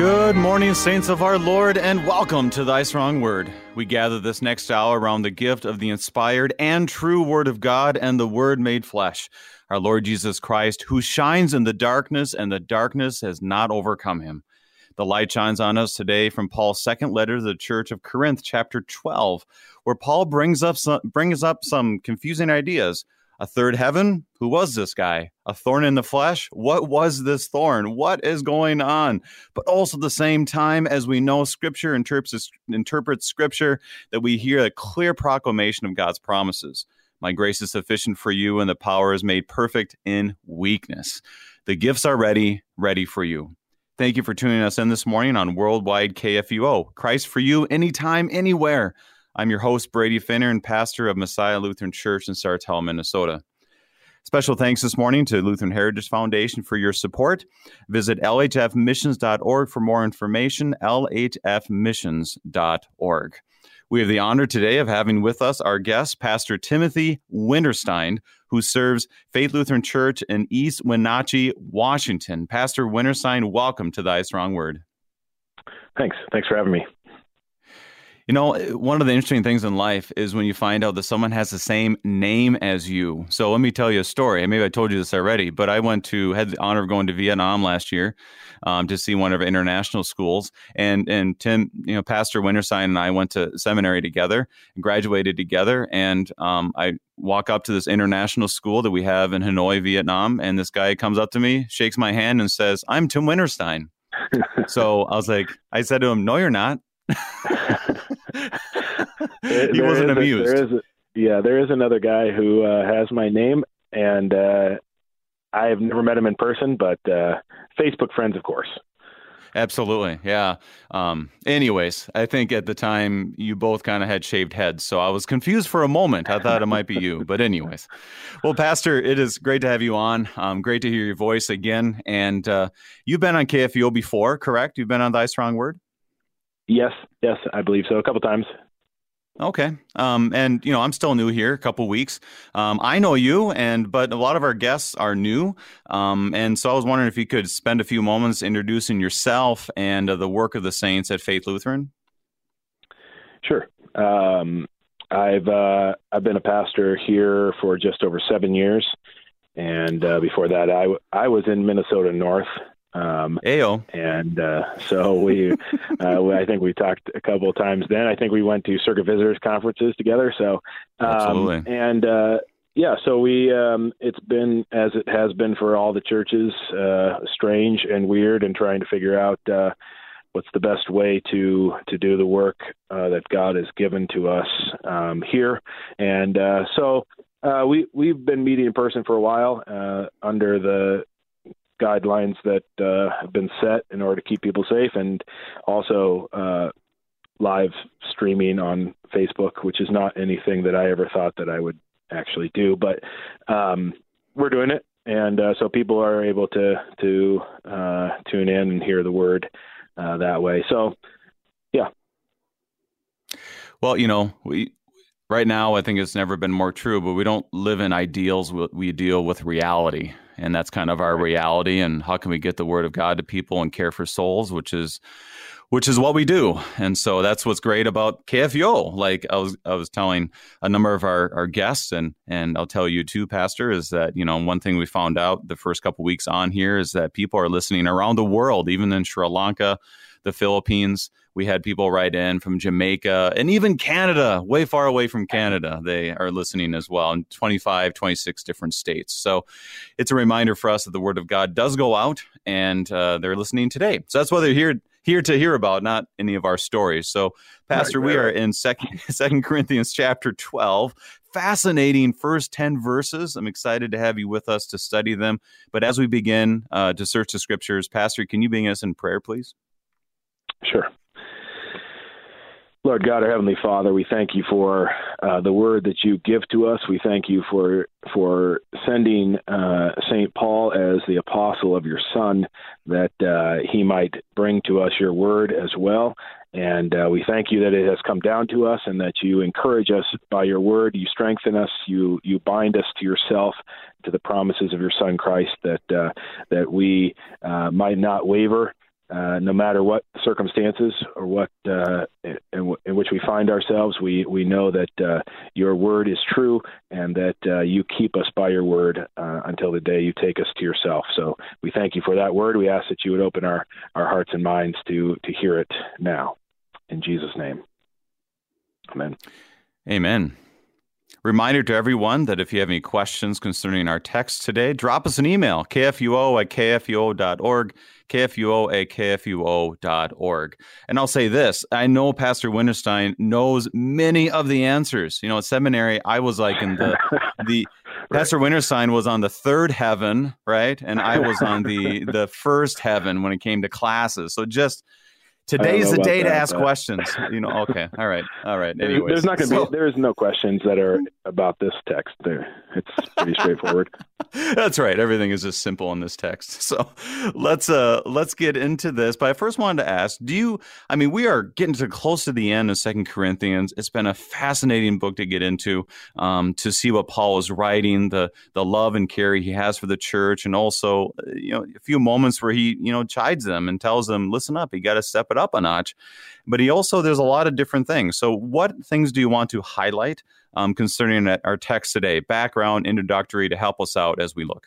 Good morning, saints of our Lord, and welcome to Thy Strong Word. We gather this next hour around the gift of the inspired and true Word of God and the Word made flesh, our Lord Jesus Christ, who shines in the darkness, and the darkness has not overcome him. The light shines on us today from Paul's second letter to the Church of Corinth, chapter 12, where Paul brings up some, brings up some confusing ideas a third heaven? Who was this guy? A thorn in the flesh? What was this thorn? What is going on? But also at the same time, as we know, Scripture interprets, interprets Scripture, that we hear a clear proclamation of God's promises. My grace is sufficient for you, and the power is made perfect in weakness. The gifts are ready, ready for you. Thank you for tuning us in this morning on Worldwide KFUO. Christ for you, anytime, anywhere. I'm your host, Brady Finnern, and pastor of Messiah Lutheran Church in Sartell, Minnesota. Special thanks this morning to Lutheran Heritage Foundation for your support. Visit lhfmissions.org for more information, lhfmissions.org. We have the honor today of having with us our guest, Pastor Timothy Winterstein, who serves Faith Lutheran Church in East Wenatchee, Washington. Pastor Winterstein, welcome to Thy Strong Word. Thanks. Thanks for having me. You know, one of the interesting things in life is when you find out that someone has the same name as you. So let me tell you a story. Maybe I told you this already, but I went to had the honor of going to Vietnam last year um, to see one of our international schools. And and Tim, you know, Pastor Winterstein and I went to seminary together, graduated together, and um, I walk up to this international school that we have in Hanoi, Vietnam, and this guy comes up to me, shakes my hand, and says, "I'm Tim Winterstein." so I was like, I said to him, "No, you're not." he wasn't amused. A, there is a, yeah, there is another guy who uh, has my name, and uh, I have never met him in person, but uh, Facebook friends, of course. Absolutely, yeah. Um, anyways, I think at the time you both kind of had shaved heads, so I was confused for a moment. I thought it might be you, but anyways, well, Pastor, it is great to have you on. Um, great to hear your voice again, and uh, you've been on KFUO before, correct? You've been on Thy Strong Word. Yes, yes, I believe so. A couple times. Okay. Um, and you know, I'm still new here, a couple weeks. Um, I know you, and but a lot of our guests are new. Um, and so I was wondering if you could spend a few moments introducing yourself and uh, the work of the saints at Faith Lutheran. Sure. Um, I've uh, I've been a pastor here for just over seven years, and uh, before that, I I was in Minnesota North um, Ayo. And uh, so we, uh, I think we talked a couple of times then. I think we went to Circuit Visitors conferences together. So, um, Absolutely. And uh, yeah, so we, um, it's been as it has been for all the churches, uh, strange and weird, and trying to figure out uh, what's the best way to to do the work uh, that God has given to us um, here. And uh, so uh, we we've been meeting in person for a while uh, under the guidelines that uh, have been set in order to keep people safe, and also uh, live streaming on Facebook, which is not anything that I ever thought that I would actually do, but um, we're doing it, and uh, so people are able to to uh, tune in and hear the word uh, that way. So, yeah. Well, you know, we right now I think it's never been more true, but we don't live in ideals. We deal with reality and that's kind of our reality. And how can we get the word of god to people and care for souls which is which is what we do. And so that's what's great about kfuo like i was i was telling a number of our, our guests and and i'll tell you too pastor is that you know one thing we found out the first couple weeks on here is that people are listening around the world even in sri lanka the philippines we had people write in from Jamaica and even Canada, way far away from Canada. They are listening as well in 25, 26 different states. So it's a reminder for us that the word of God does go out and uh, they're listening today. So that's what they're here here to hear about, not any of our stories. So, Pastor, right, right, we are in Second Second Corinthians chapter twelve. Fascinating first ten verses. I'm excited to have you with us to study them. But as we begin uh, to search the scriptures, Pastor, can you bring us in prayer, please? Sure. Lord God, our Heavenly Father, we thank you for uh, the word that you give to us. We thank you for for sending uh, Saint Paul as the apostle of your Son, that uh, he might bring to us your word as well. And uh, we thank you that it has come down to us, and that you encourage us by your word. You strengthen us. You you bind us to yourself, to the promises of your Son Christ, that uh, that we uh, might not waver uh, no matter what circumstances or what uh, in, in, which we find ourselves, we we know that uh, your word is true and that uh, you keep us by your word uh, until the day you take us to yourself. So we thank you for that word. We ask that you would open our our hearts and minds to to hear it now. In Jesus' name, Amen. Amen. Reminder to everyone that if you have any questions concerning our text today, drop us an email, kfuo at kfuo.org, kfuo at kfuo.org. And I'll say this I know Pastor Winterstein knows many of the answers. You know, at seminary, I was like in the, the, Right. Pastor Winterstein was on the third heaven, right? And I was on the the first heaven when it came to classes. So just Today's the day that, to ask but... questions. You know, okay, all right, all right. Anyways, there's not going to so... be there's no questions that are about this text. There, it's pretty straightforward. That's right. Everything is just simple in this text. So let's uh let's get into this. But I first wanted to ask, do you? I mean, we are getting to close to the end of Second Corinthians. It's been a fascinating book to get into, um, to see what Paul is writing, the the love and care he has for the church, and also uh, you know a few moments where he you know chides them and tells them, listen up, you got to step it up a notch. But he also, there's a lot of different things. So, what things do you want to highlight um, concerning our text today? Background, introductory to help us out as we look.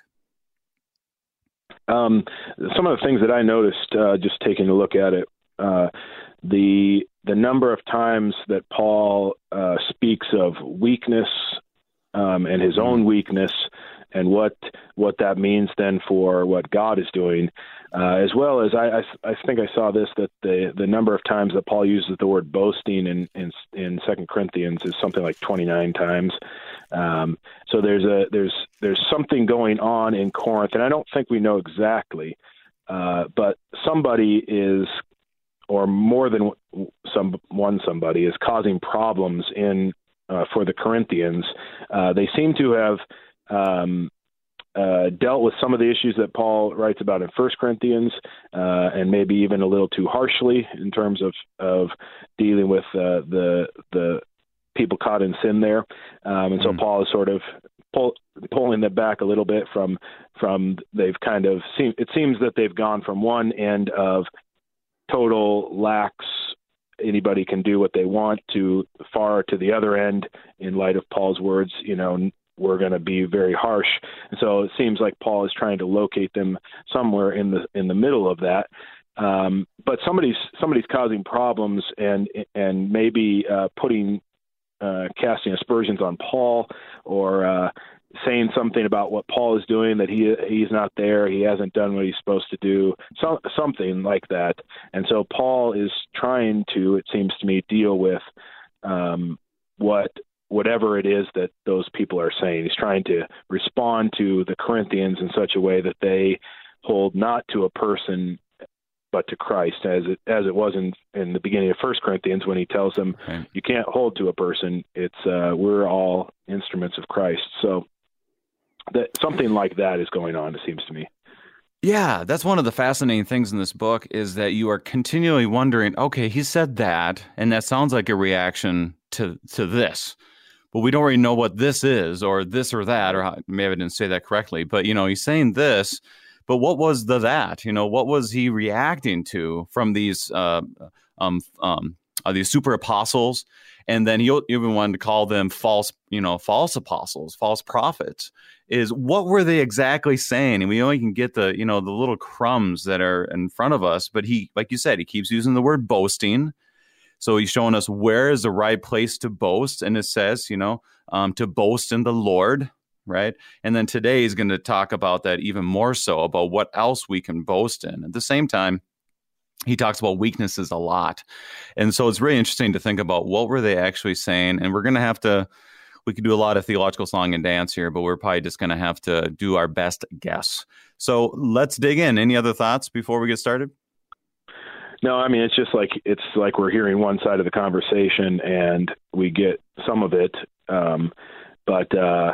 Um, some of the things that I noticed uh, just taking a look at it, uh, the the number of times that Paul uh, speaks of weakness um, and his own mm-hmm. weakness and what what that means then for what God is doing, uh, as well as I, I, I think I saw this that the the number of times that Paul uses the word boasting in in, in Second Corinthians is something like 29 times. Um, so there's a there's there's something going on in Corinth, and I don't think we know exactly, uh, but somebody is or more than some one somebody is causing problems in uh, for the Corinthians. Uh, they seem to have um, uh, dealt with some of the issues that Paul writes about in First Corinthians, uh, and maybe even a little too harshly in terms of of dealing with uh, the the people caught in sin there. Um, and so mm. Paul is sort of pull, pulling them back a little bit from from they've kind of seen. It seems that they've gone from one end of total lax anybody can do what they want to far to the other end in light of Paul's words, you know, we're going to be very harsh. And so it seems like Paul is trying to locate them somewhere in the in the middle of that. Um, but somebody's somebody's causing problems and and maybe uh, putting uh, casting aspersions on Paul or uh, saying something about what Paul is doing that he he's not there, he hasn't done what he's supposed to do, so, something like that. And so Paul is trying to, it seems to me, deal with um, what whatever it is that those people are saying. He's trying to respond to the Corinthians in such a way that they hold not to a person but to Christ, as it as it was in in the beginning of First Corinthians when he tells them okay. you can't hold to a person. It's uh, we're all instruments of Christ. So that something like that is going on. It seems to me. Yeah, that's one of the fascinating things in this book is that you are continually wondering, okay, he said that, and that sounds like a reaction to to this but we don't really know what this is or this or that, or maybe I didn't say that correctly, but you know, he's saying this, but what was the that? You know, what was he reacting to from these uh, um, um, uh, these super apostles? And then he even wanted to call them false, you know, false apostles, false prophets. Is what were they exactly saying? And we only can get the, you know, the little crumbs that are in front of us. But he, like you said, he keeps using the word boasting so he's showing us where is the right place to boast. And it says, you know, um, to boast in the Lord, right? And then today he's going to talk about that even more so about what else we can boast in. At the same time, he talks about weaknesses a lot. And so it's really interesting to think about what were they actually saying. And we're going to have to, we could do a lot of theological song and dance here, but we're probably just going to have to do our best guess. So let's dig in. Any other thoughts before we get started? No, I mean it's just like it's like we're hearing one side of the conversation and we get some of it, um, but uh,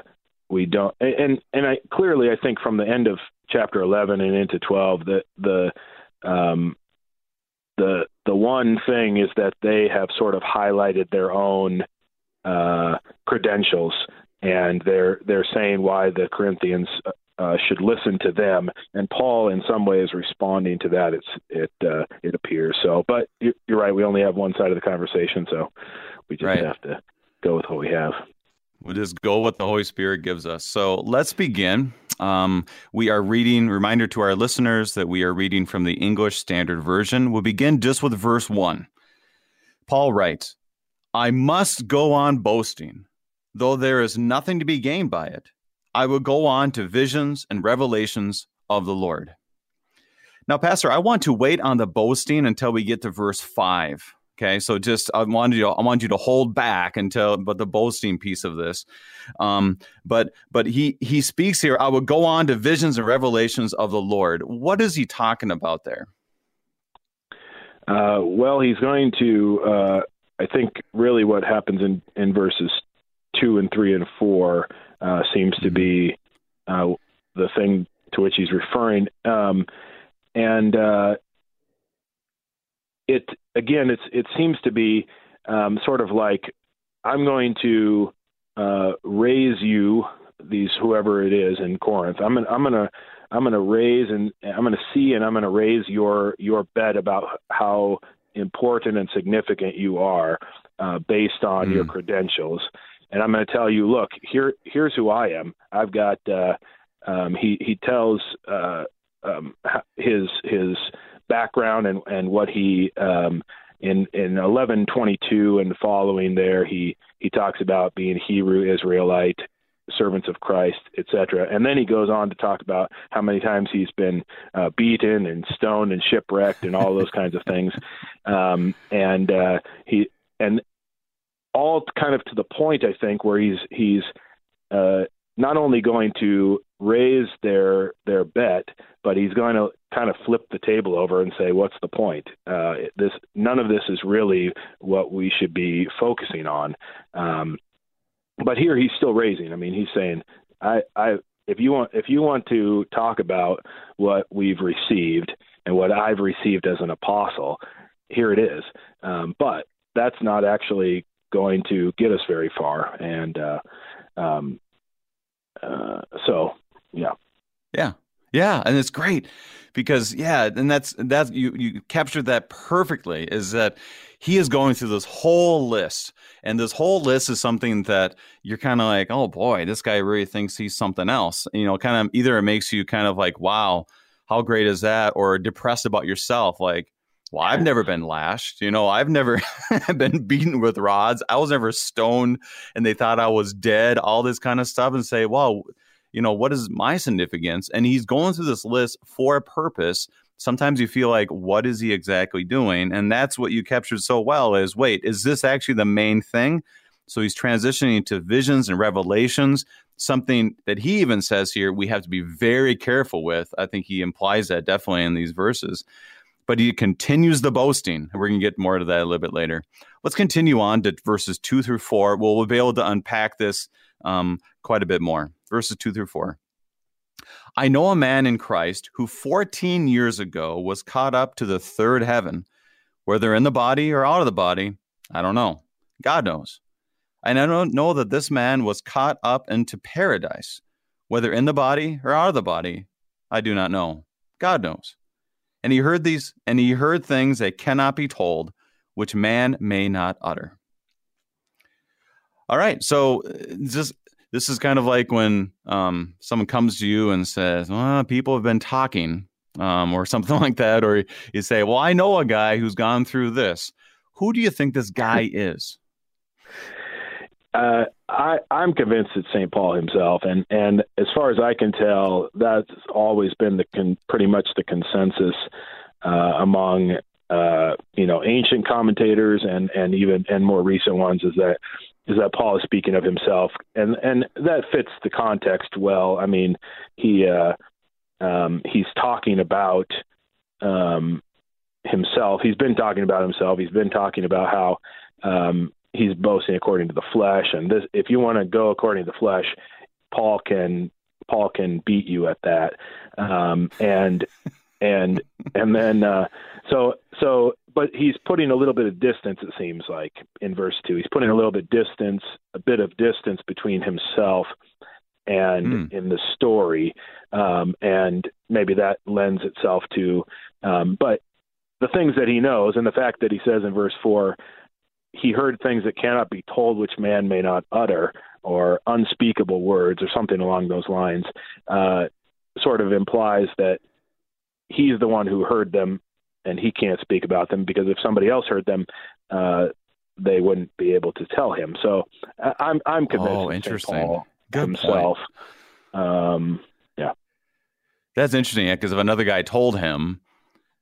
we don't. And and I clearly I think from the end of chapter eleven and into twelve that the um, the the one thing is that they have sort of highlighted their own uh, credentials and they're they're saying why the Corinthians uh, should listen to them. And Paul, in some ways, responding to that. It's it uh, it appears so. But you're right. We only have one side of the conversation, so we just right. have to go with what we have. We'll just go what the Holy Spirit gives us. So let's begin. Um, we are reading, reminder to our listeners that we are reading from the English Standard Version. We'll begin just with verse 1. Paul writes, I must go on boasting, though there is nothing to be gained by it. I will go on to visions and revelations of the Lord. Now, Pastor, I want to wait on the boasting until we get to verse 5. Okay, so just I wanted you, I want you to hold back until, but the boasting piece of this, um, but but he he speaks here. I will go on to visions and revelations of the Lord. What is he talking about there? Uh, well, he's going to. Uh, I think really what happens in in verses two and three and four uh, seems to be uh, the thing to which he's referring, um, and uh, it again, it's it seems to be um, sort of like I'm going to uh, raise you, these whoever it is in Corinth. I'm gonna, I'm gonna I'm gonna raise and I'm gonna see and I'm gonna raise your your bet about how important and significant you are uh, based on mm. your hmm. credentials. And I'm going to tell you, look, here here's who I am. I've got. Uh, um, he he tells uh, um, his his background and and what he um, in in 1122 and following there he he talks about being Hebrew Israelite servants of Christ, etc. And then he goes on to talk about how many times he's been uh, beaten and stoned and shipwrecked and all those kinds of things. Um, and uh, he and all kind of to the point, I think, where he's he's uh, not only going to raise their their bet, but he's going to kind of flip the table over and say, "What's the point? Uh, this none of this is really what we should be focusing on." Um, but here he's still raising. I mean, he's saying, "I, I, if you want, if you want to talk about what we've received and what I've received as an apostle, here it is." Um, but that's not actually going to get us very far, and uh, um, uh, so yeah, yeah, yeah, and it's great because yeah, and that's that's you you captured that perfectly. Is that he is going through this whole list, and this whole list is something that you're kind of like, oh boy, this guy really thinks he's something else. You know, kind of either it makes you kind of like, wow, how great is that, or depressed about yourself, like. Well, I've never been lashed. You know, I've never been beaten with rods. I was never stoned and they thought I was dead, all this kind of stuff, and say, well, you know, what is my significance? And he's going through this list for a purpose. Sometimes you feel like, what is he exactly doing? And that's what you captured so well is wait, is this actually the main thing? So he's transitioning to visions and revelations, something that he even says here we have to be very careful with. I think he implies that definitely in these verses. But he continues the boasting. We're going to get more to that a little bit later. Let's continue on to verses two through four. We'll, be able to unpack this um, quite a bit more. Verses 2 through 4. I know a man in Christ who 14 years ago was caught up to the third heaven, whether in the body or out of the body, I don't know. God knows. And I don't know that this man was caught up into paradise, whether in the body or out of the body, I do not know. God knows. And he heard these, and he heard things that cannot be told, which man may not utter. All right. So just this is kind of like when um, someone comes to you and says, well, people have been talking um, or something like that. Or you say, well, I know a guy who's gone through this. Who do you think this guy is? Uh, I, I'm convinced it's St. Paul himself, and and as far as I can tell, that's always been the con, pretty much the consensus uh, among uh, you know ancient commentators and and even and more recent ones is that is that Paul is speaking of himself, and and that fits the context well. I mean, he uh, um, he's talking about um, himself. He's been talking about himself. He's been talking about how um, he's boasting according to the flesh, and this, if you want to go according to the flesh, Paul can Paul can beat you at that. Um, and and and then uh, so so but he's putting a little bit of distance it seems like in verse 2 he's putting a little bit distance a bit of distance between himself and mm. in the story, um, and maybe that lends itself to. Um, but the things that he knows, and the fact that he says in verse four, he heard things that cannot be told, which man may not utter, or unspeakable words, or something along those lines, uh, sort of implies that he's the one who heard them and he can't speak about them because if somebody else heard them, uh, they wouldn't be able to tell him. So I'm I'm convinced. Oh, interesting. Paul Good himself. Um, yeah, that's interesting because if another guy told him,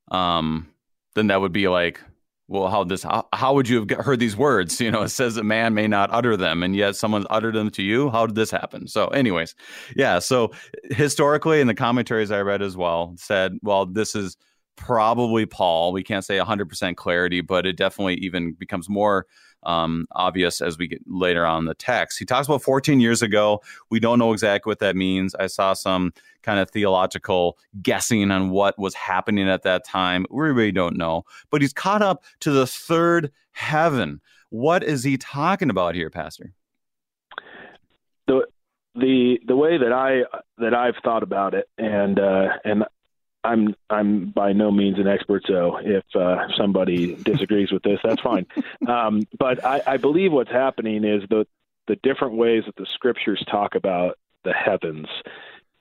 um, then that would be like, well, how this how, how would you have heard these words? You know, it says a man may not utter them, and yet someone's uttered them to you. How did this happen? So, anyways, yeah. So historically, in the commentaries I read as well, said, well, this is probably Paul. We can't say 100% clarity, but it definitely even becomes more um, obvious as we get later on the text. He talks about 14 years ago. We don't know exactly what that means. I saw some kind of theological guessing on what was happening at that time. We really don't know. But he's caught up to the third heaven. What is he talking about here, Pastor? The the the way that I that I've thought about it, and uh, and I'm I'm by no means an expert, so if uh, somebody disagrees with this, that's fine. Um, but I, I believe what's happening is the the different ways that the scriptures talk about the heavens,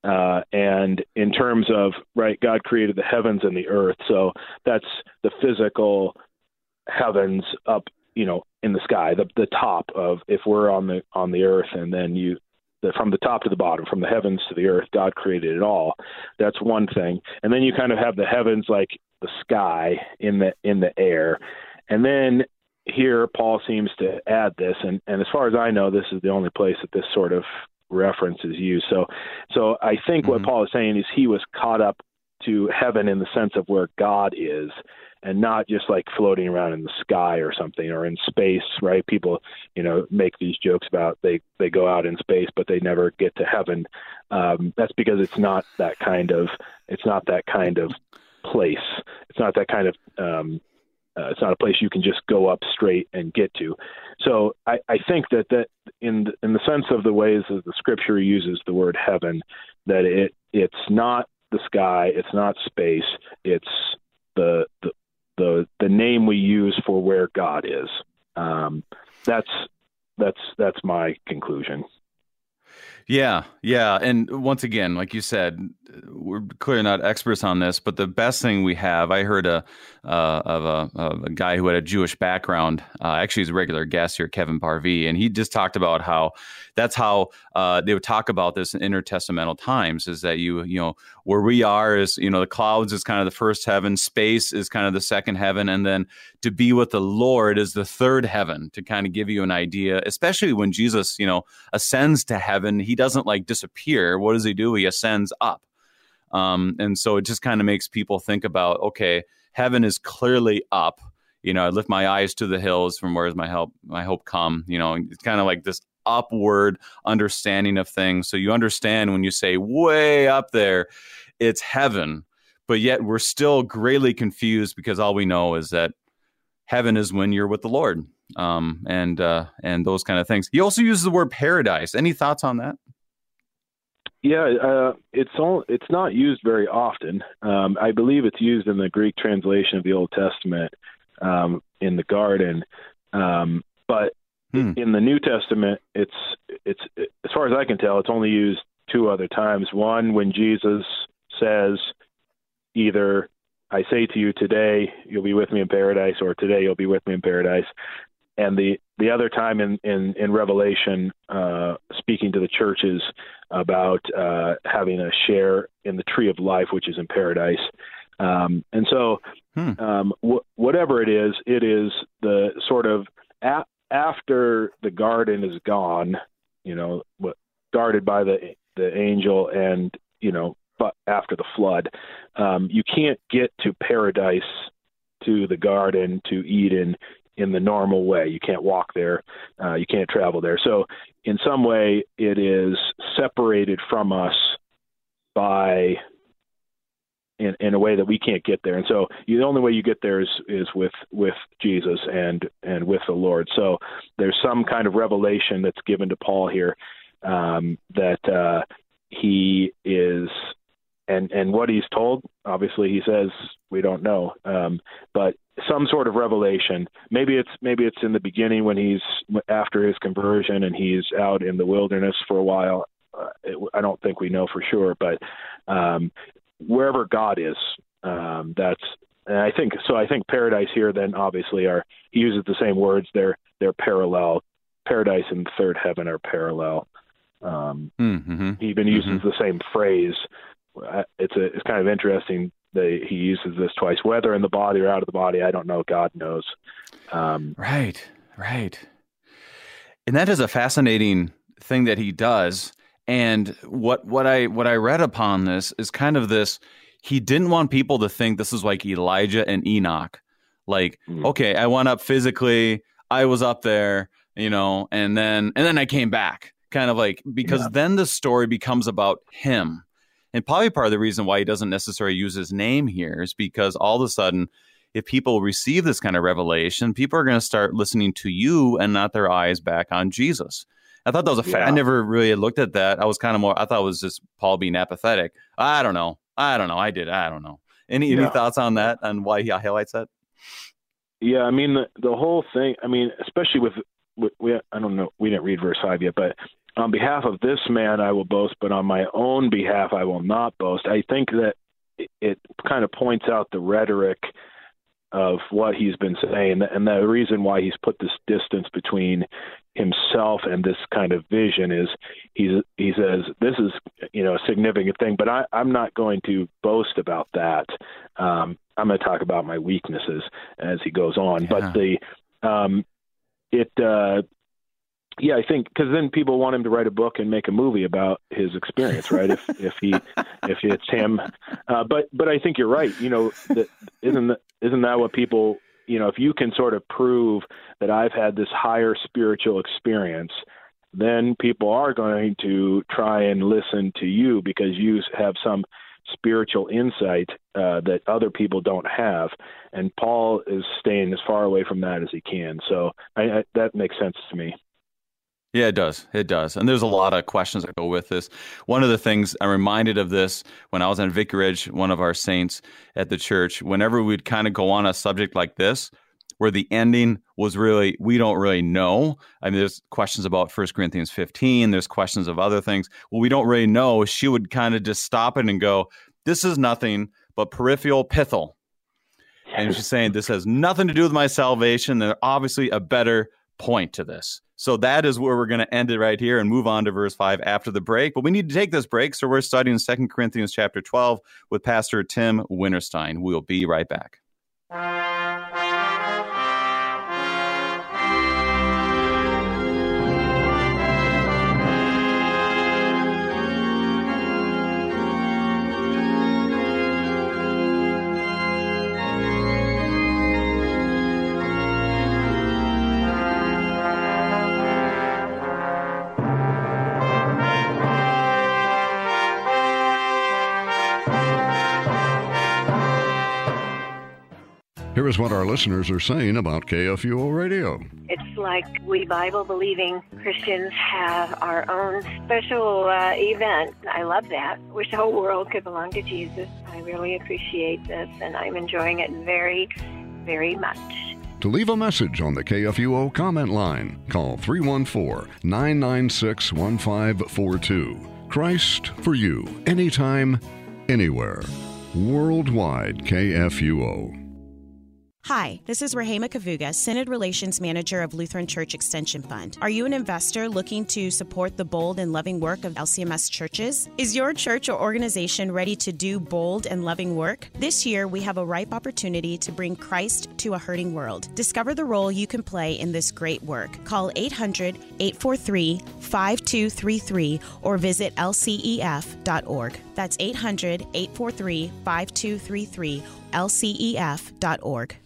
uh, and in terms of right, God created the heavens and the earth, so that's the physical heavens up, you know, in the sky, the the top of if we're on the on the earth, and then you the, from the top to the bottom, from the heavens to the earth, God created it all. That's one thing. And then you kind of have the heavens like the sky in the in the air. And then here Paul seems to add this and, and as far as I know, this is the only place that this sort of reference is used. So so I think mm-hmm. what Paul is saying is he was caught up to heaven in the sense of where God is and not just like floating around in the sky or something or in space right? People you know make these jokes about they they go out in space but they never get to heaven. Um that's because it's not that kind of it's not that kind of place. It's not that kind of um uh, it's not a place you can just go up straight and get to. So I, I think that that in the, in the sense of the ways that the Scripture uses the word heaven, that it it's not the sky, it's not space, it's the the the the name we use for where God is. Um, that's that's that's my conclusion. Yeah, yeah, and once again, like you said, we're clearly not experts on this, but the best thing we have, I heard a uh, of, a, of, a, guy who had a Jewish background. Uh, actually, he's a regular guest here, Kevin Parviz, and he just talked about how that's how uh, they would talk about this in intertestamental times. Is that you you know where we are is you know the clouds is kind of the first heaven, space is kind of the second heaven, and then to be with the Lord is the third heaven. To kind of give you an idea, especially when Jesus you know ascends to heaven, he doesn't like disappear. What does he do? He ascends up. Um, and so it just kind of makes people think about okay, heaven is clearly up. You know, I lift my eyes to the hills from where is my help, my hope come. You know, it's kind of like this upward understanding of things. So you understand when you say way up there, it's heaven, but yet we're still greatly confused because all we know is that heaven is when you're with the Lord, um, and uh, and those kind of things. He also uses the word paradise. Any thoughts on that? Yeah, uh, it's all it's not used very often. Um, I believe it's used in the Greek translation of the Old Testament um, in the garden, um, but hmm. in the New Testament, it's it's as far as I can tell, it's only used two other times. One when Jesus says, either I say to you today, you'll be with me in paradise, or today you'll be with me in paradise and the the other time in in, in Revelation, uh, speaking to the churches about uh, having a share in the tree of life, which is in paradise. Um, and so, hmm. um, wh- whatever it is, it is the sort of a- after the garden is gone, you know, guarded by the the angel, and you know, but after the flood, um, you can't get to paradise to the garden to Eden in the normal way. You can't walk there, uh, you can't travel there. So, in some way, it is separated from us by in, in a way that we can't get there. And so, the only way you get there is is with with Jesus and and with the Lord. So, there's some kind of revelation that's given to Paul here. um, that uh, he is and and what he's told obviously he says we don't know um, but some sort of revelation maybe it's maybe it's in the beginning when he's after his conversion and he's out in the wilderness for a while uh, it, i don't think we know for sure but um, wherever god is um, that's and i think so i think paradise here then obviously are he uses the same words they're they're parallel paradise and third heaven are parallel um, mm-hmm. He even uses mm-hmm. the same phrase. It's a it's kind of interesting that he uses this twice. Whether in the body or out of the body, I don't know. God knows. Um, right, right. And that is a fascinating thing that he does. And what what I what I read upon this is kind of this. He didn't want people to think this is like Elijah and Enoch. Like, mm-hmm. okay, I went up physically. I was up there, you know, and then and then I came back kind of like because yeah. then the story becomes about him. And probably part of the reason why he doesn't necessarily use his name here is because all of a sudden, if people receive this kind of revelation, people are going to start listening to you and not their eyes back on Jesus. I thought that was a fact. Yeah. I never really looked at that. I was kind of more, I thought it was just Paul being apathetic. I don't know. I don't know. I did. I don't know. Any, yeah. any thoughts on that, and why he highlights that? Yeah, I mean the the whole thing. I mean, especially with we, I don't know, we didn't read verse five yet, but on behalf of this man I will boast, but on my own behalf I will not boast. I think that it kind of points out the rhetoric of what he's been saying and the reason why he's put this distance between himself and this kind of vision is he's he says this is you know a significant thing but I, I'm not going to boast about that um, I'm going to talk about my weaknesses as he goes on yeah. but the um, it uh, yeah, I think because then people want him to write a book and make a movie about his experience, right? if if he if it's him, uh, but but I think you're right. You know, that, isn't that, isn't that what people you know? If you can sort of prove that I've had this higher spiritual experience, then people are going to try and listen to you because you have some spiritual insight uh, that other people don't have. And Paul is staying as far away from that as he can. So I, I, that makes sense to me. Yeah, it does. It does. And there's a lot of questions that go with this. One of the things I'm reminded of this when I was in vicarage, one of our saints at the church, whenever we'd kind of go on a subject like this, where the ending was really, we don't really know. I mean, there's questions about 1 Corinthians 15, there's questions of other things. Well, we don't really know. She would kind of just stop it and go, this is nothing but peripheral pithal. And she's saying this has nothing to do with my salvation. There's obviously a better point to this. So that is where we're going to end it right here and move on to verse 5 after the break. But we need to take this break, so we're studying Second Corinthians chapter 12 with Pastor Tim Winterstein. We'll be right back. Here is what our listeners are saying about KFUO Radio. It's like we Bible believing Christians have our own special uh, event. I love that. Wish the whole world could belong to Jesus. I really appreciate this, and I'm enjoying it very, very much. To leave a message on the KFUO comment line, call 314 996 1542. Christ for you, anytime, anywhere. Worldwide KFUO. Hi, this is Rahema Kavuga, Synod Relations Manager of Lutheran Church Extension Fund. Are you an investor looking to support the bold and loving work of LCMS churches? Is your church or organization ready to do bold and loving work? This year, we have a ripe opportunity to bring Christ to a hurting world. Discover the role you can play in this great work. Call 800 843 5233 or visit lcef.org. That's 800 843 5233, lcef.org.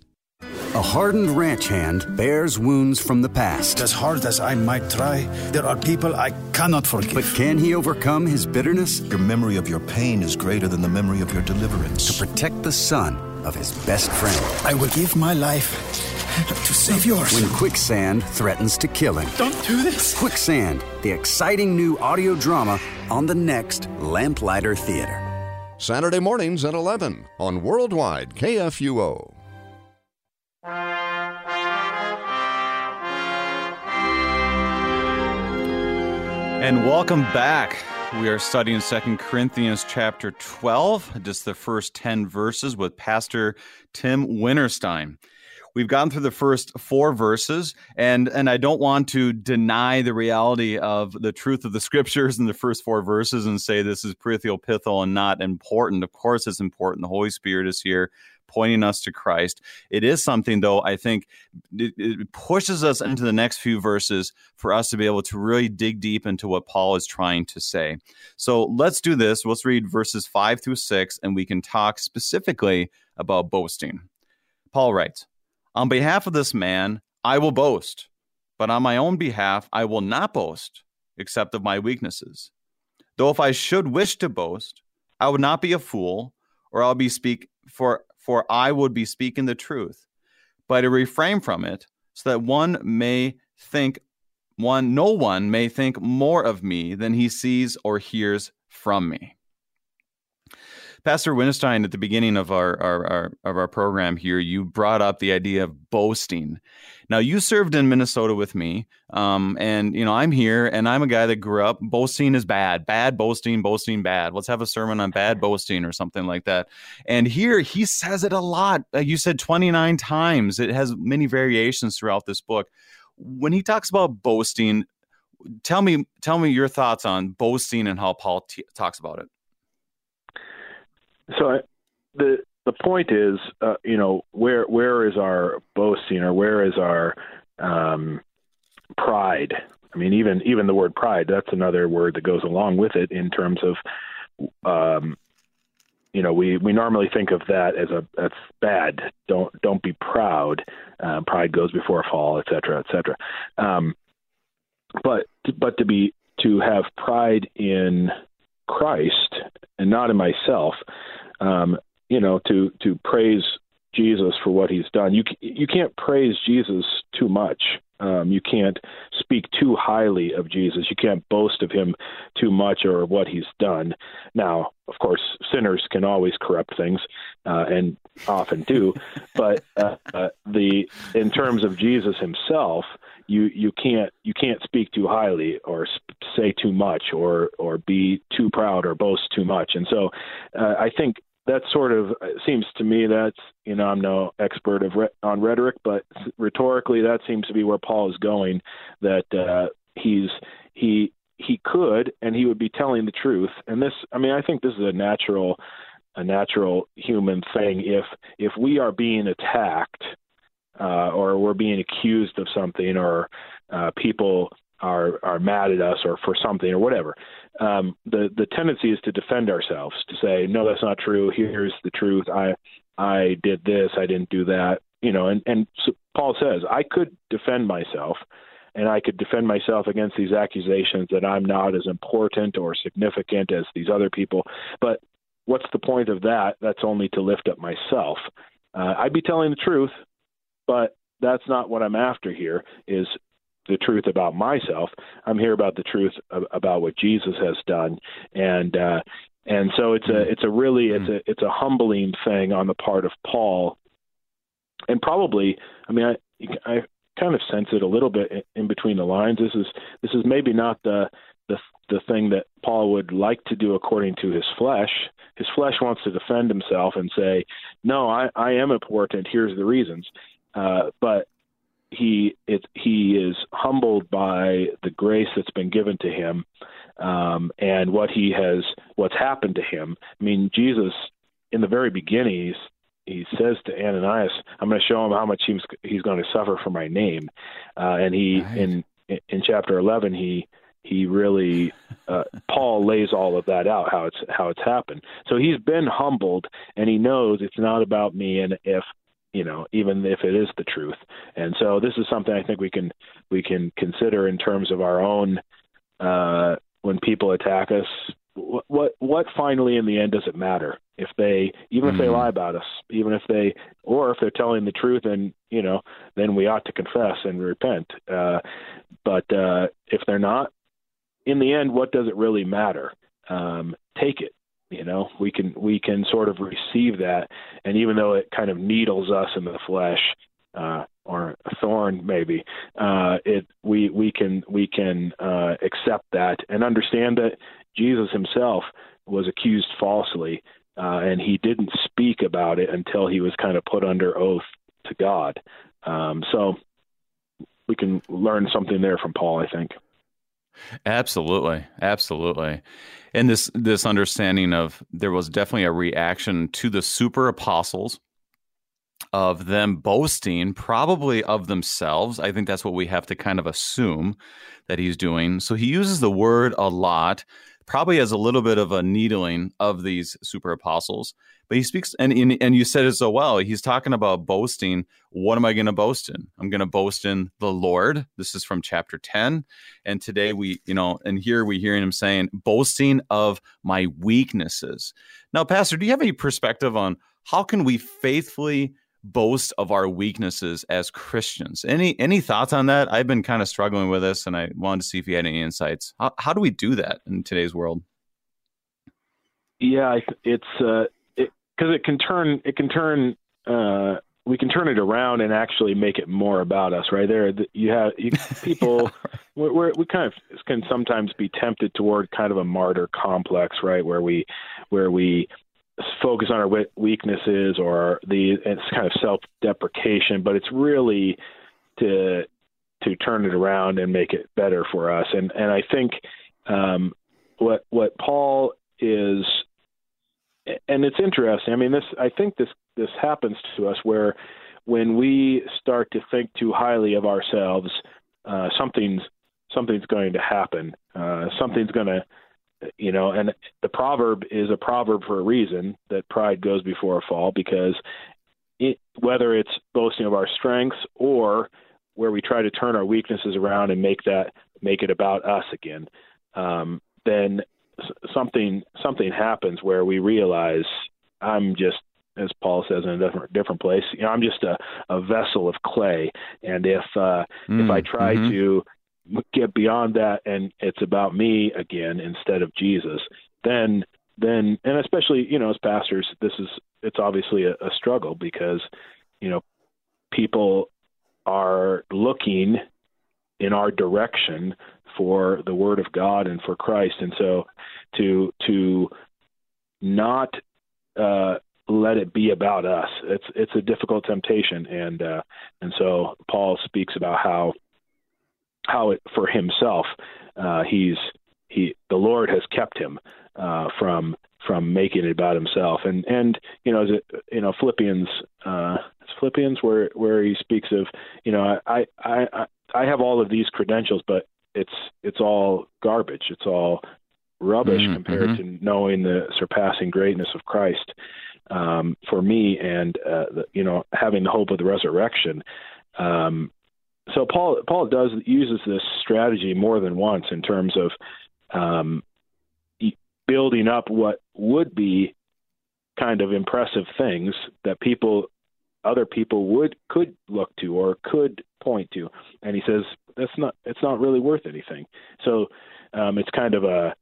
A hardened ranch hand bears wounds from the past. As hard as I might try, there are people I cannot forgive. But can he overcome his bitterness? Your memory of your pain is greater than the memory of your deliverance. To protect the son of his best friend. I will give my life to save yours. When quicksand threatens to kill him. Don't do this. Quicksand, the exciting new audio drama on the next Lamplighter Theater. Saturday mornings at 11 on Worldwide KFUO. And welcome back. We are studying Second Corinthians chapter 12, just the first 10 verses with Pastor Tim Winterstein. We've gone through the first four verses, and, and I don't want to deny the reality of the truth of the scriptures in the first four verses and say this is prithial pithal and not important. Of course, it's important. The Holy Spirit is here pointing us to Christ. It is something, though, I think it, it, pushes us into the next few verses for us to be able to really dig deep into what Paul is trying to say. So let's do this. Let's read verses five through six, and we can talk specifically about boasting. Paul writes, On behalf of this man, I will boast, but on my own behalf, I will not boast, except of my weaknesses. Though if I should wish to boast, I would not be a fool, or I'll be speak for for I would be speaking the truth, but to refrain from it, so that one may think one no one may think more of me than he sees or hears from me. Pastor Winterstein, at the beginning of our, our, our, of our program here, you brought up the idea of boasting. Now, you served in Minnesota with me, um, and you know I'm here, and I'm a guy that grew up. Boasting is bad, bad boasting, boasting bad. Let's have a sermon on bad boasting or something like that. And here he says it a lot. you said 29 times. It has many variations throughout this book. When he talks about boasting, tell me tell me your thoughts on boasting and how Paul t- talks about it. So I, the the point is, uh, you know, where where is our boasting or where is our um, pride? I mean, even even the word pride that's another word that goes along with it in terms of, um, you know, we we normally think of that as a that's bad. Don't don't be proud. Uh, pride goes before a fall, et cetera, et cetera. Um, but but to be to have pride in Christ and not in myself um, you know, to to praise Jesus for what He's done. You you can't praise Jesus too much. Um, you can't speak too highly of Jesus. You can't boast of him too much or what he's done. Now, of course, sinners can always corrupt things, uh, and often do. but uh, uh, the in terms of Jesus himself, you you can't you can't speak too highly or say too much or or be too proud or boast too much. And so, uh, I think that sort of seems to me that's you know I'm no expert of re- on rhetoric, but rhetorically that seems to be where Paul is going. That uh, he's he he could and he would be telling the truth. And this, I mean, I think this is a natural a natural human thing. If if we are being attacked uh, or we're being accused of something or uh, people are are mad at us or for something or whatever. Um, the the tendency is to defend ourselves to say no, that's not true. Here's the truth. I I did this. I didn't do that. You know, and and so Paul says I could defend myself, and I could defend myself against these accusations that I'm not as important or significant as these other people. But what's the point of that? That's only to lift up myself. Uh, I'd be telling the truth, but that's not what I'm after here. Is the truth about myself. I'm here about the truth about what Jesus has done, and uh, and so it's a mm-hmm. it's a really it's a it's a humbling thing on the part of Paul, and probably I mean I I kind of sense it a little bit in between the lines. This is this is maybe not the the the thing that Paul would like to do according to his flesh. His flesh wants to defend himself and say, "No, I, I am important. Here's the reasons." Uh, but he it, he is humbled by the grace that's been given to him um, and what he has what's happened to him. I mean, Jesus in the very beginning he says to Ananias, "I'm going to show him how much he's he's going to suffer for my name," uh, and he right. in in chapter 11 he he really uh, Paul lays all of that out how it's how it's happened. So he's been humbled and he knows it's not about me and if you know even if it is the truth. And so this is something i think we can we can consider in terms of our own uh when people attack us what what finally in the end does it matter? If they even mm if they mm-hmm. lie about us even if they or if they're telling the truth and you know then we ought to confess and repent. Uh but uh if they're not in the end what does it really matter? Um take it you know we can we can sort of receive that and even though it kind of needles us in the flesh uh or a thorn maybe uh it we we can we can uh accept that and understand that Jesus himself was accused falsely, uh, and he didn't speak about it until he was kind of put under oath to God. Um, so we can learn something there from Paul, I think. Absolutely, absolutely, and this this understanding of there was definitely a reaction to the super apostles of them boasting, probably of themselves. I think that's what we have to kind of assume that he's doing. So he uses the word a lot probably as a little bit of a needling of these super apostles. But he speaks, and and you said it so well. He's talking about boasting. What am I going to boast in? I'm going to boast in the Lord. This is from chapter ten, and today we, you know, and here we hearing him saying, boasting of my weaknesses. Now, Pastor, do you have any perspective on how can we faithfully boast of our weaknesses as Christians. Any any thoughts on that? I've been kind of struggling with this, and I wanted to see if you had any insights. How, how do we do that in today's world? Yeah, it's uh, it, it can turn it can turn uh, we can turn it around and actually make it more about us. Right there, you have you, people. yeah, we're, we kind of can sometimes be tempted toward kind of a martyr complex, right? Where we where we focus on our weaknesses or the it's kind of self-deprecation, but it's really to to turn it around and make it better for us. And and I think um, what what Paul is, and it's interesting. I mean, this I think this this happens to us where when we start to think too highly of ourselves, uh, something's something's going to happen. Uh, something's going to you know and the proverb is a proverb for a reason that pride goes before a fall because it, whether it's boasting of our strengths or where we try to turn our weaknesses around and make that make it about us again um, then something something happens where we realize i'm just as Paul says in a different different place, you know, I'm just a, a vessel of clay, and if uh, mm, if I try mm-hmm. to get beyond that and it's about me again instead of Jesus, then then and especially you know as pastors, this is it's obviously a, a struggle because you know people are looking in our direction for the word of God and for Christ, and so to to not uh, let it be about us. It's it's a difficult temptation, and uh, and so Paul speaks about how how it for himself uh, he's he the Lord has kept him uh, from from making it about himself and and you know it, you know Philippians uh, Philippians where where he speaks of you know I I I have all of these credentials but it's it's all garbage it's all rubbish mm-hmm. compared to knowing the surpassing greatness of Christ um, for me and uh, the, you know having the hope of the resurrection um, so Paul Paul does uses this strategy more than once in terms of um, building up what would be kind of impressive things that people other people would could look to or could point to. And he says that's not it's not really worth anything. So um, it's kind of a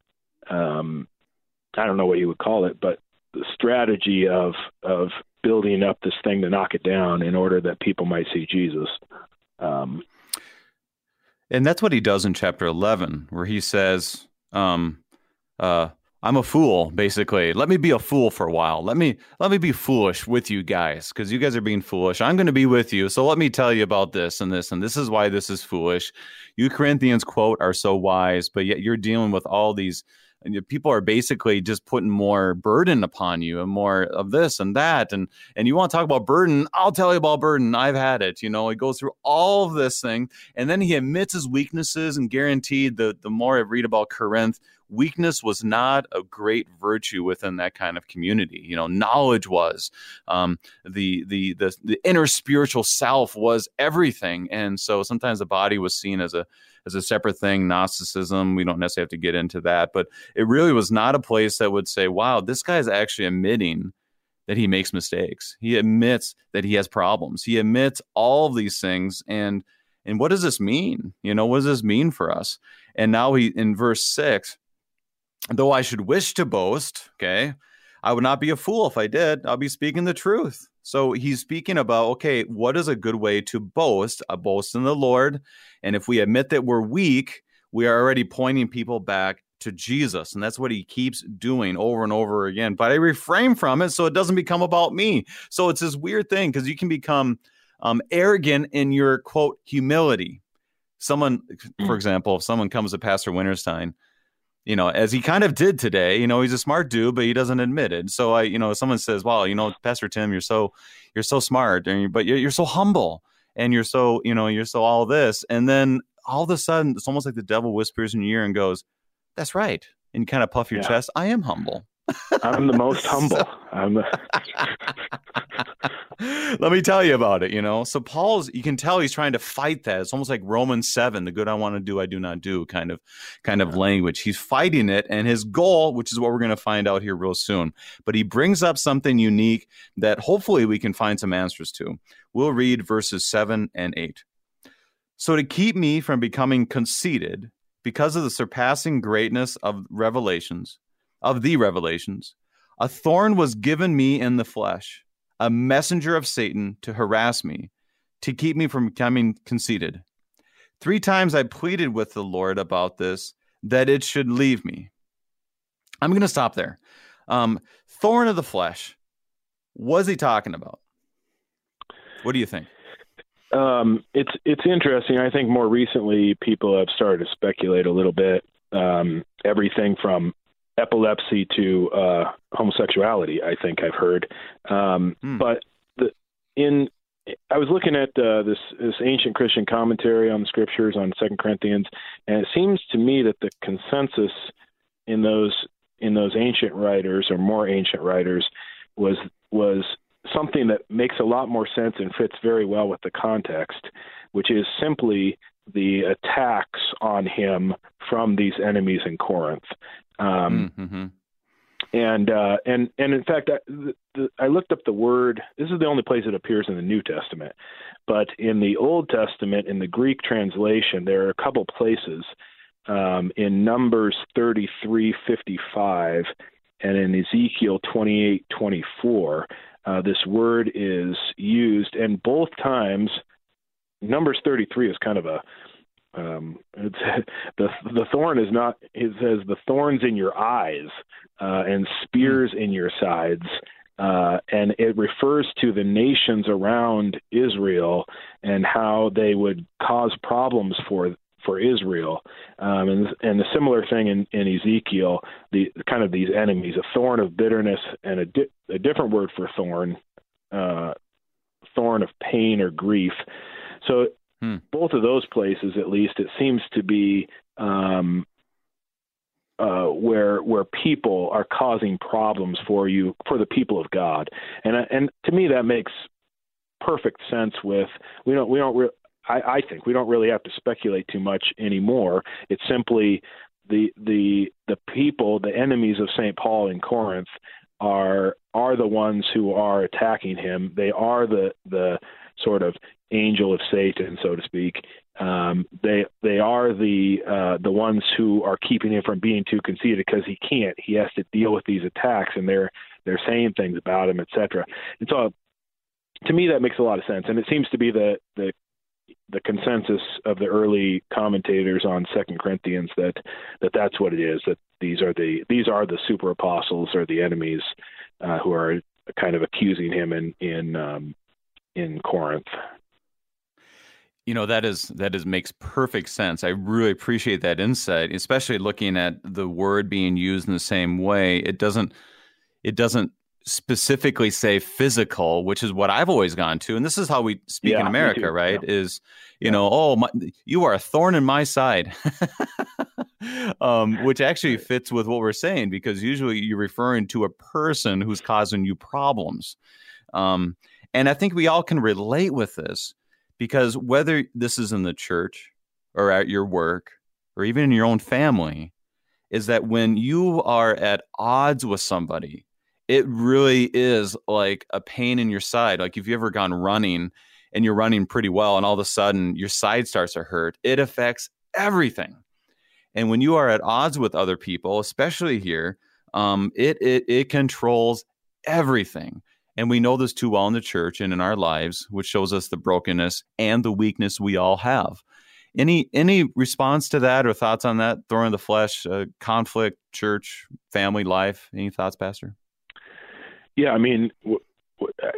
um, I don't know what you would call it but the strategy of of building up this thing to knock it down in order that people might see Jesus. Um, and that's what he does in chapter 11, where he says, um, uh, I'm a fool, basically. Let me be a fool for a while. Let me let me be foolish with you guys, because you guys are being foolish. I'm going to be with you. So let me tell you about this and this, and this is why this is foolish. You Corinthians quote are so wise, but yet you're dealing with all these people are basically just putting more burden upon you and more of this and that and and you want to talk about burden i'll tell you about burden i've had it you know he goes through all of this thing and then he admits his weaknesses and guaranteed the the more i read about corinth weakness was not a great virtue within that kind of community. You know, knowledge was um, the, the the the inner spiritual self was everything, and so sometimes the body was seen as a as a separate thing. Gnosticism, we don't necessarily have to get into that, but it really was not a place that would say, "Wow, this guy is actually admitting." That he makes mistakes. He admits that he has problems. He admits all of these things, and and what does this mean? You know, what does this mean for us? And now he in verse six, though I should wish to boast, okay, I would not be a fool if I did. I'll be speaking the truth. So he's speaking about, okay, what is a good way to boast? A boast in the Lord. And if we admit that we're weak, we are already pointing people back to Jesus. And that's what he keeps doing over and over again. But I refrain from it so it doesn't become about me. So it's this weird thing because you can become um, arrogant in your quote humility. Someone, for Mm. example, if someone comes to Pastor Winterstein, you know, as he kind of did today, you know, he's a smart dude, but he doesn't admit it. So I, you know, someone says, "Wow, you know, Pastor Tim, you're so, you're so smart, and you, but you're, you're so humble, and you're so, you know, you're so all this," and then all of a sudden, it's almost like the devil whispers in your ear and goes, "That's right," and you kind of puff your Yeah. chest. I am humble. I'm the most humble. The, Let me tell you about it, you know. So Paul's you can tell he's trying to fight that. It's almost like Romans 7, the good I want to do I do not do kind of kind of language. He's fighting it and his goal, which is what we're going to find out here real soon. But he brings up something unique that hopefully we can find some answers to. We'll read verses 7 and 8. So to keep me from becoming conceited because of the surpassing greatness of revelations, of the revelations, a thorn was given me in the flesh a messenger of Satan to harass me, to keep me from becoming conceited. Three times I pleaded with the Lord about this, that it should leave me. I'm going to stop there. Um, thorn of the flesh. was he talking about? What do you think? um, it's it's interesting. I think more recently people have started to speculate a little bit. Um, everything from epilepsy to uh, homosexuality. I think I've heard, um, Hmm. but the in I was looking at uh, this this ancient Christian commentary on the scriptures on Second Corinthians, and it seems to me that the consensus in those in those ancient writers or more ancient writers was was something that makes a lot more sense and fits very well with the context, which is simply the attacks on him from these enemies in Corinth. Um, Mm-hmm. and uh, and and in fact, I, the, the, I looked up the word. This is the only place it appears in the New Testament, but in the Old Testament, in the Greek translation, there are a couple places um, in Numbers thirty three fifty five and in Ezekiel twenty eight twenty four. Uh, this word is used, and both times, Numbers thirty three is kind of a um, it's, the the thorn is not. It says the thorns in your eyes uh, and spears in your sides, uh, and it refers to the nations around Israel and how they would cause problems for for Israel. Um, and and the similar thing in, in Ezekiel, the kind of these enemies, a thorn of bitterness and a, di- a different word for thorn, uh, thorn of pain or grief. So Hmm. both of those places, at least, it seems to be um, uh, where where people are causing problems for you for the people of God, and and to me that makes perfect sense. With we don't we don't re- I, I think we don't really have to speculate too much anymore. It's simply the the the people, the enemies of Saint Paul in Corinth, are are the ones who are attacking him. They are the the sort of angel of Satan, so to speak. Um, they they are the uh, the ones who are keeping him from being too conceited because he can't. He has to deal with these attacks, and they're they're saying things about him, etc. And so, to me, that makes a lot of sense, and it seems to be the the the consensus of the early commentators on Second Corinthians that that that's what it is. That these are the these are the super apostles or the enemies uh, who are kind of accusing him in in um, in Corinth. You know that is that is makes perfect sense. I really appreciate that insight, especially looking at the word being used in the same way. It doesn't it doesn't specifically say physical, which is what I've always gone to, and this is how we speak Yeah, in America, right? Yeah. Is you know, oh, my, you are a thorn in my side. um, which actually fits with what we're saying because usually you're referring to a person who's causing you problems. Um, and I think we all can relate with this because whether this is in the church or at your work or even in your own family, is that when you are at odds with somebody, it really is like a pain in your side. Like if you've ever gone running and you're running pretty well and all of a sudden your side starts to hurt, it affects everything. And when you are at odds with other people, especially here, um, it, it it controls everything. And we know this too well in the church and in our lives, which shows us the brokenness and the weakness we all have. Any any response to that or thoughts on that? Throwing the flesh, uh, conflict, church, family life. Any thoughts, Pastor? Yeah, I mean,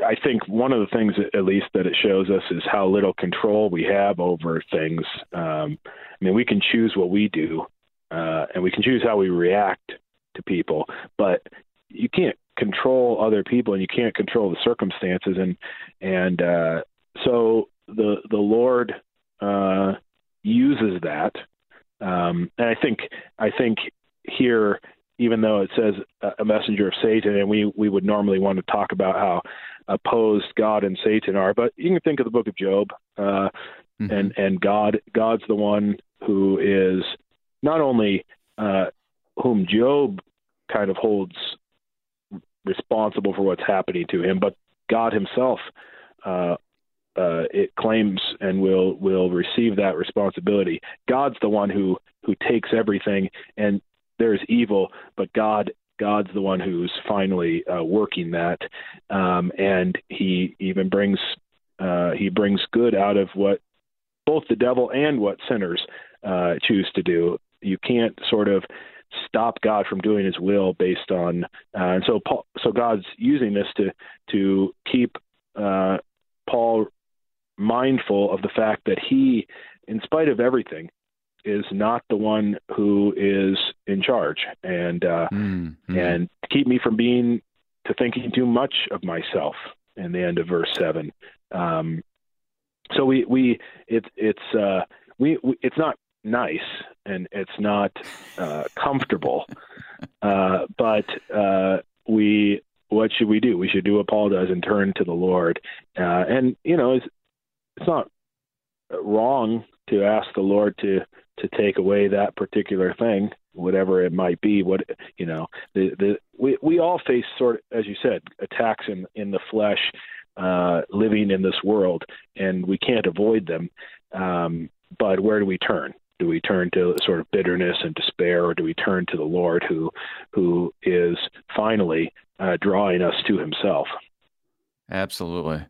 I think one of the things, at least, that it shows us is how little control we have over things. Um, I mean, we can choose what we do, uh, and we can choose how we react to people, but you can't control other people, and you can't control the circumstances, and and uh, so the the Lord uh, uses that, um, and I think I think here even though it says a messenger of Satan, and we we would normally want to talk about how opposed God and Satan are, but you can think of the Book of Job, uh, mm-hmm. and and God God's the one who is not only uh, whom Job kind of holds responsible for what's happening to him, but God Himself. Uh, uh, it claims and will will receive that responsibility. God's the one who who takes everything and there's evil, but God God's the one who's finally uh, working that, um, and He even brings uh, He brings good out of what both the devil and what sinners uh, choose to do. You can't sort of stop God from doing His will based on, uh, and so Paul, so God's using this to to keep uh, Paul mindful of the fact that he, in spite of everything, is not the one who is in charge and uh mm-hmm. and keep me from being to thinking too much of myself in the end of verse 7 um so we we it it's uh we, we it's not nice and it's not uh comfortable uh but uh we what should we do we should do what paul does and turn to the lord uh and you know it's it's not wrong to ask the lord to to take away that particular thing, whatever it might be. What you know, the the we we all face sort of, as you said, attacks in in the flesh, uh, living in this world, and we can't avoid them. Um, but where do we turn? Do we turn to sort of bitterness and despair, or do we turn to the Lord, who who is finally uh, drawing us to Himself? Absolutely.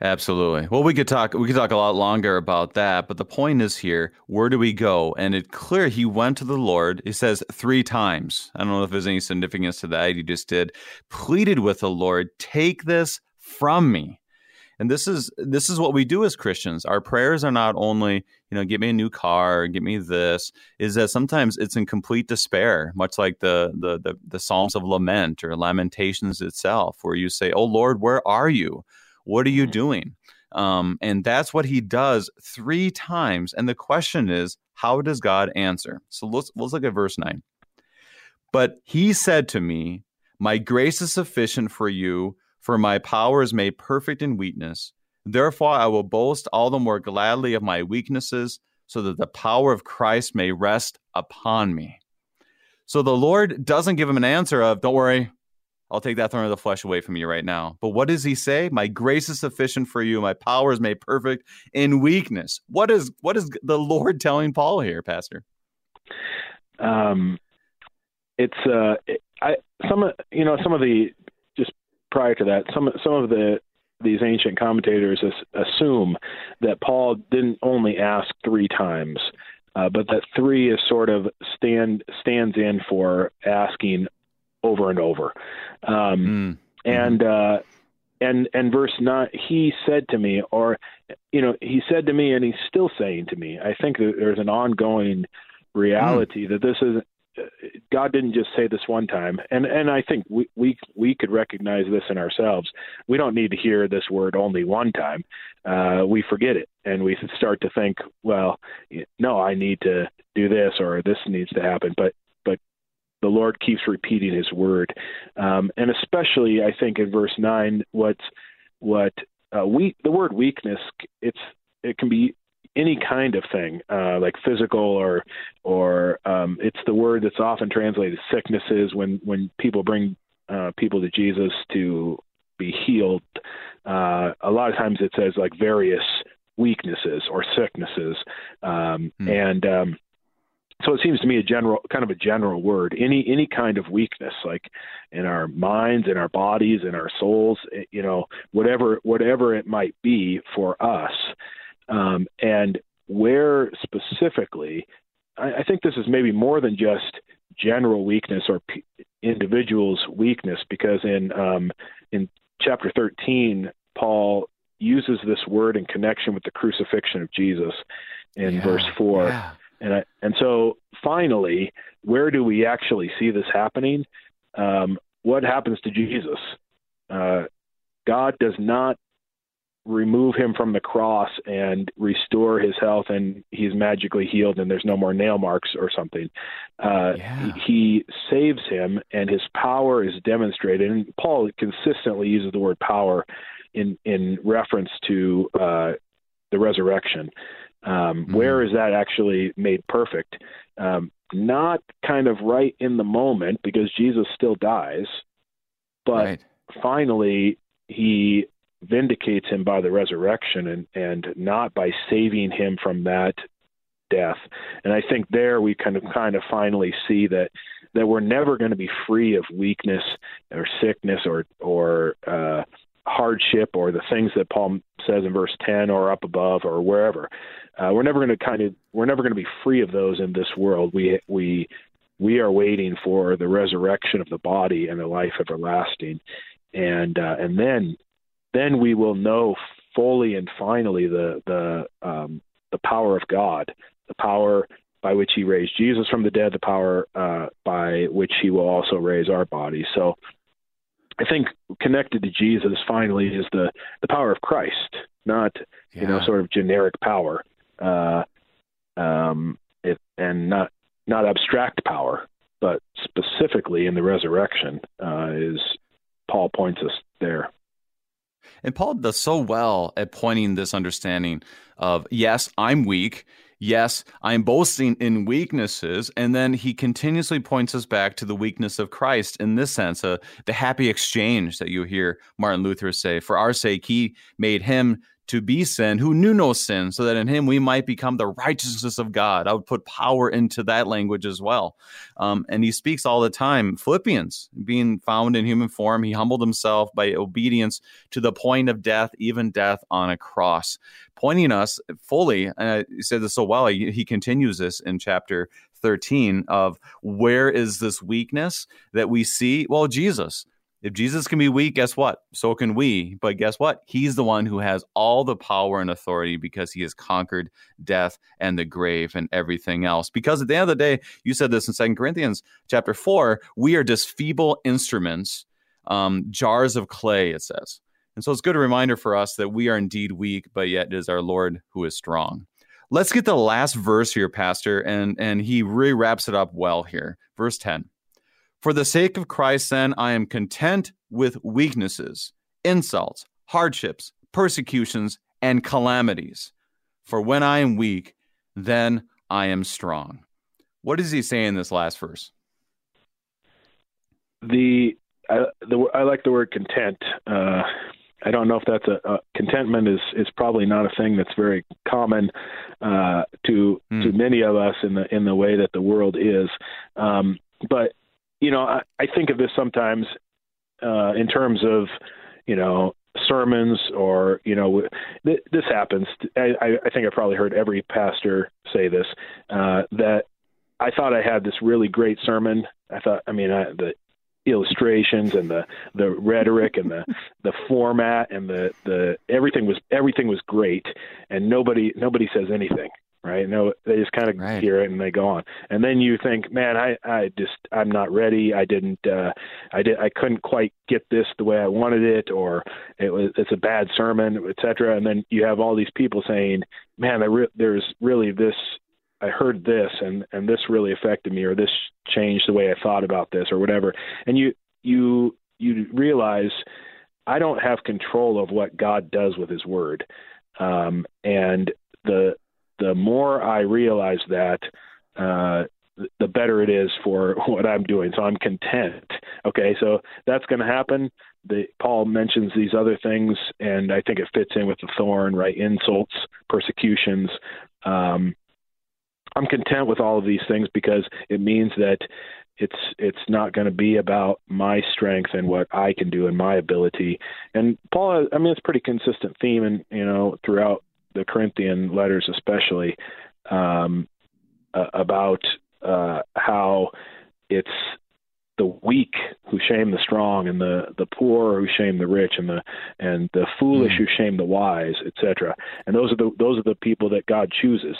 Absolutely. Well, we could talk. We could talk a lot longer about that. But the point is here: where do we go? And it's clear he went to the Lord. He says three times. I don't know if there's any significance to that. He just did pleaded with the Lord, "Take this from me." And this is this is what we do as Christians. Our prayers are not only, you know, get me a new car, get me this, is that sometimes it's in complete despair, much like the the the, the Psalms of Lament or Lamentations itself, where you say, "Oh Lord, where are you?" What are you mm-hmm. doing? Um, and that's what he does three times. And the question is, how does God answer? So let's let's look at verse nine. But he said to me, My grace is sufficient for you, for my power is made perfect in weakness. Therefore, I will boast all the more gladly of my weaknesses, so that the power of Christ may rest upon me. So the Lord doesn't give him an answer of, Don't worry, I'll take that thorn of the flesh away from you right now. But what does he say? My grace is sufficient for you. My power is made perfect in weakness. What is what is the Lord telling Paul here, Pastor? Um, it's uh, I some you know some of the just prior to that some some of the these ancient commentators assume that Paul didn't only ask three times, uh, but that three is sort of stand stands in for asking over and over. Um, mm. And uh, and and verse nine, he said to me, or you know, he said to me, and he's still saying to me. I think that there's an ongoing reality mm. that this is God didn't just say this one time, and and I think we we we could recognize this in ourselves. We don't need to hear this word only one time. Uh, we forget it, and we start to think, well, no, I need to do this or this needs to happen, but but the Lord keeps repeating His word, um, and especially I think in verse nine, what's what uh, we the word weakness it's it can be any kind of thing uh, like physical or or um, it's the word that's often translated sicknesses when when people bring uh, people to Jesus to be healed. Uh, a lot of times it says like various weaknesses or sicknesses, um, hmm. and um, so it seems to me a general kind of a general word. Any any kind of weakness, like in our minds, in our bodies, in our souls, eh, you know, whatever whatever it might be for us, um, and where specifically. I, I think this is maybe more than just general weakness or p- individual's weakness because in um, in chapter 13 paul uses this word in connection with the crucifixion of jesus in yeah, verse 4 yeah. and I, and so finally where do we actually see this happening um, what happens to jesus uh, god does not remove him from the cross and restore his health and he's magically healed and there's no more nail marks or something uh, yeah. he, he saves him and his power is demonstrated and paul consistently uses the word power in in reference to uh, the resurrection um, mm-hmm. where is that actually made perfect um, not kind of right in the moment because jesus still dies but right. finally he vindicates him by the resurrection and, and not by saving him from that death. And I think there we kind of kind of finally see that that we're never going to be free of weakness or sickness or or uh, hardship or the things that Paul says in verse 10 or up above or wherever. Uh, we're never going to kind of we're never going to be free of those in this world. We we we are waiting for the resurrection of the body and the life everlasting, and uh, and then then we will know fully and finally the the um, the power of God, the power by which He raised Jesus from the dead, the power uh, by which He will also raise our bodies. So, I think connected to Jesus finally is the the power of Christ, not yeah. you know sort of generic power, uh, um, it, and not not abstract power, but specifically in the resurrection uh, is Paul points us. And Paul does so well at pointing this understanding of, yes, I'm weak. Yes, I'm boasting in weaknesses. And then he continuously points us back to the weakness of Christ in this sense, uh, the happy exchange that you hear Martin Luther say. For our sake, he made him to be sin who knew no sin, so that in him we might become the righteousness of God. I would put power into that language as well. Um, and he speaks all the time. Philippians, being found in human form, he humbled himself by obedience to the point of death, even death on a cross, pointing us fully. And he said this so well. He, he continues this in chapter 13 of where is this weakness that we see? Well, Jesus if Jesus can be weak, guess what? So can we. But guess what? He's the one who has all the power and authority because he has conquered death and the grave and everything else. Because at the end of the day, you said this in Second Corinthians chapter 4, we are just feeble instruments, um, jars of clay, it says. And so it's a good reminder for us that we are indeed weak, but yet it is our Lord who is strong. Let's get the last verse here, Pastor, and, and he really wraps it up well here. Verse 10. For the sake of Christ, then, I am content with weaknesses, insults, hardships, persecutions, and calamities. For when I am weak, then I am strong. What does he say in this last verse? The I, the, I like the word content. Uh, I don't know if that's a, a, contentment is is probably not a thing that's very common uh, to mm. to many of us in the in the way that the world is. Um, but you know, I, I think of this sometimes uh, in terms of, you know, sermons or you know th- this happens. I, I think i've probably heard every pastor say this uh that i thought i had this really great sermon. I thought i mean I, the illustrations and the the rhetoric and the the format and the the everything was everything was great and nobody nobody says anything right? No, they just kind of right. hear it and they go on. And then you think, man, I, I just, I'm not ready. I didn't, uh, I did, I couldn't quite get this the way I wanted it, or it was, it's a bad sermon, etc. And then you have all these people saying, man, re- there's really this I heard this and and this really affected me or this changed the way I thought about this or whatever. And you you you realize I don't have control of what God does with his word. Um, and the the more I realize that uh, the better it is for what I'm doing. So I'm content. Okay, so that's going to happen. The, Paul mentions these other things, and I think it fits in with the thorn, right? Insults, persecutions. Um, I'm content with all of these things because it means that it's it's not going to be about my strength and what I can do and my ability. And Paul, I mean, it's a pretty consistent theme, and you know, throughout the Corinthian letters, especially um, uh, about uh, how it's the weak who shame the strong and the the poor who shame the rich and the and the foolish mm. who shame the wise etc and those are the those are the people that god chooses.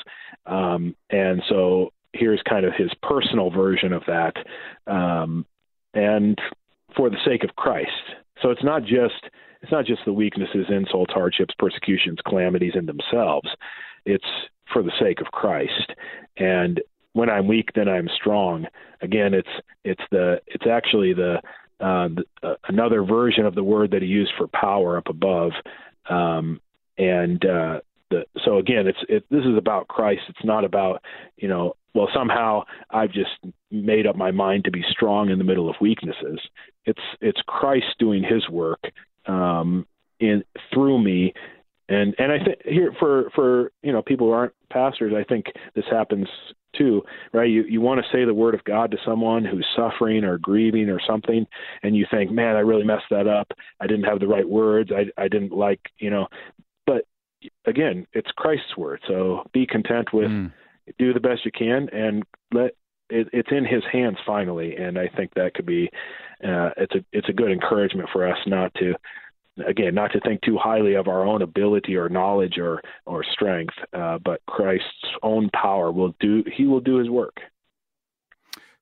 Um and so here's kind of his personal version of that um and for the sake of christ. So it's not just it's not just the weaknesses insults hardships persecutions calamities in themselves it's for the sake of christ and when I'm weak, then I'm strong. Again, it's it's the it's actually the, uh, the uh, another version of the word that he used for power up above, um, and uh, the so again, it's it, this is about Christ. It's not about you know well somehow I've just made up my mind to be strong in the middle of weaknesses. It's it's Christ doing His work um, in through me and and I think here for for you know people who aren't pastors, I think this happens too, right? You you want to say the word of God to someone who's suffering or grieving or something, and you think, man, I really messed that up. I didn't have the right words. I I didn't like you know, but again, it's Christ's word. So be content with, mm. do the best you can, and let it, it's in His hands finally. And I think that could be uh, it's a it's a good encouragement for us not to again, not to think too highly of our own ability or knowledge or or strength, uh, but Christ's own power will do. He will do His work.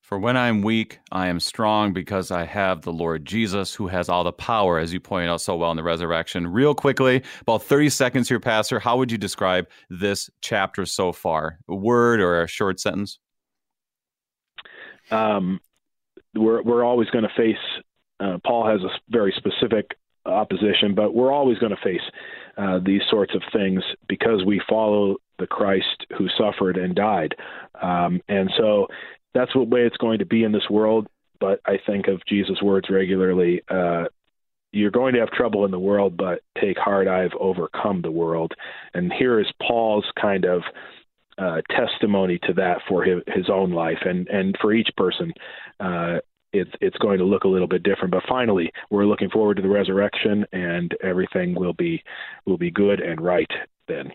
For when I'm weak, I am strong because I have the Lord Jesus who has all the power, as you pointed out so well in the resurrection. Real quickly, about 30 seconds here, Pastor. How would you describe this chapter so far? A word or a short sentence? Um, we're, we're always going to face, uh, Paul has a very specific opposition, but we're always going to face uh, these sorts of things because we follow the Christ who suffered and died. Um, and so that's what way it's going to be in this world. But I think of Jesus' words regularly. Uh, you're going to have trouble in the world, but take heart, I've overcome the world. And here is Paul's kind of uh, testimony to that for his, his own life and, and for each person. Uh, it's it's going to look a little bit different. But finally, we're looking forward to the resurrection, and everything will be will be good and right then.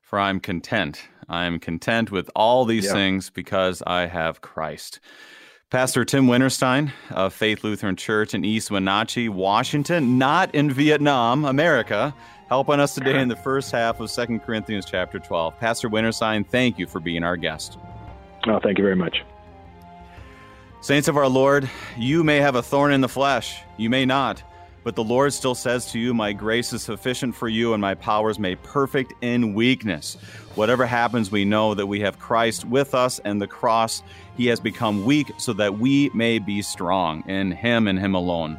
For I'm content. I am content with all these yeah. things because I have Christ. Pastor Tim Winterstein of Faith Lutheran Church in East Wenatchee, Washington, not in Vietnam, America, helping us today in the first half of Second Corinthians chapter 12. Pastor Winterstein, thank you for being our guest. Oh, thank you very much. Saints of our Lord, you may have a thorn in the flesh, you may not, but the Lord still says to you, My grace is sufficient for you, and my power is made perfect in weakness. Whatever happens, we know that we have Christ with us, and the cross, he has become weak so that we may be strong in him and him alone.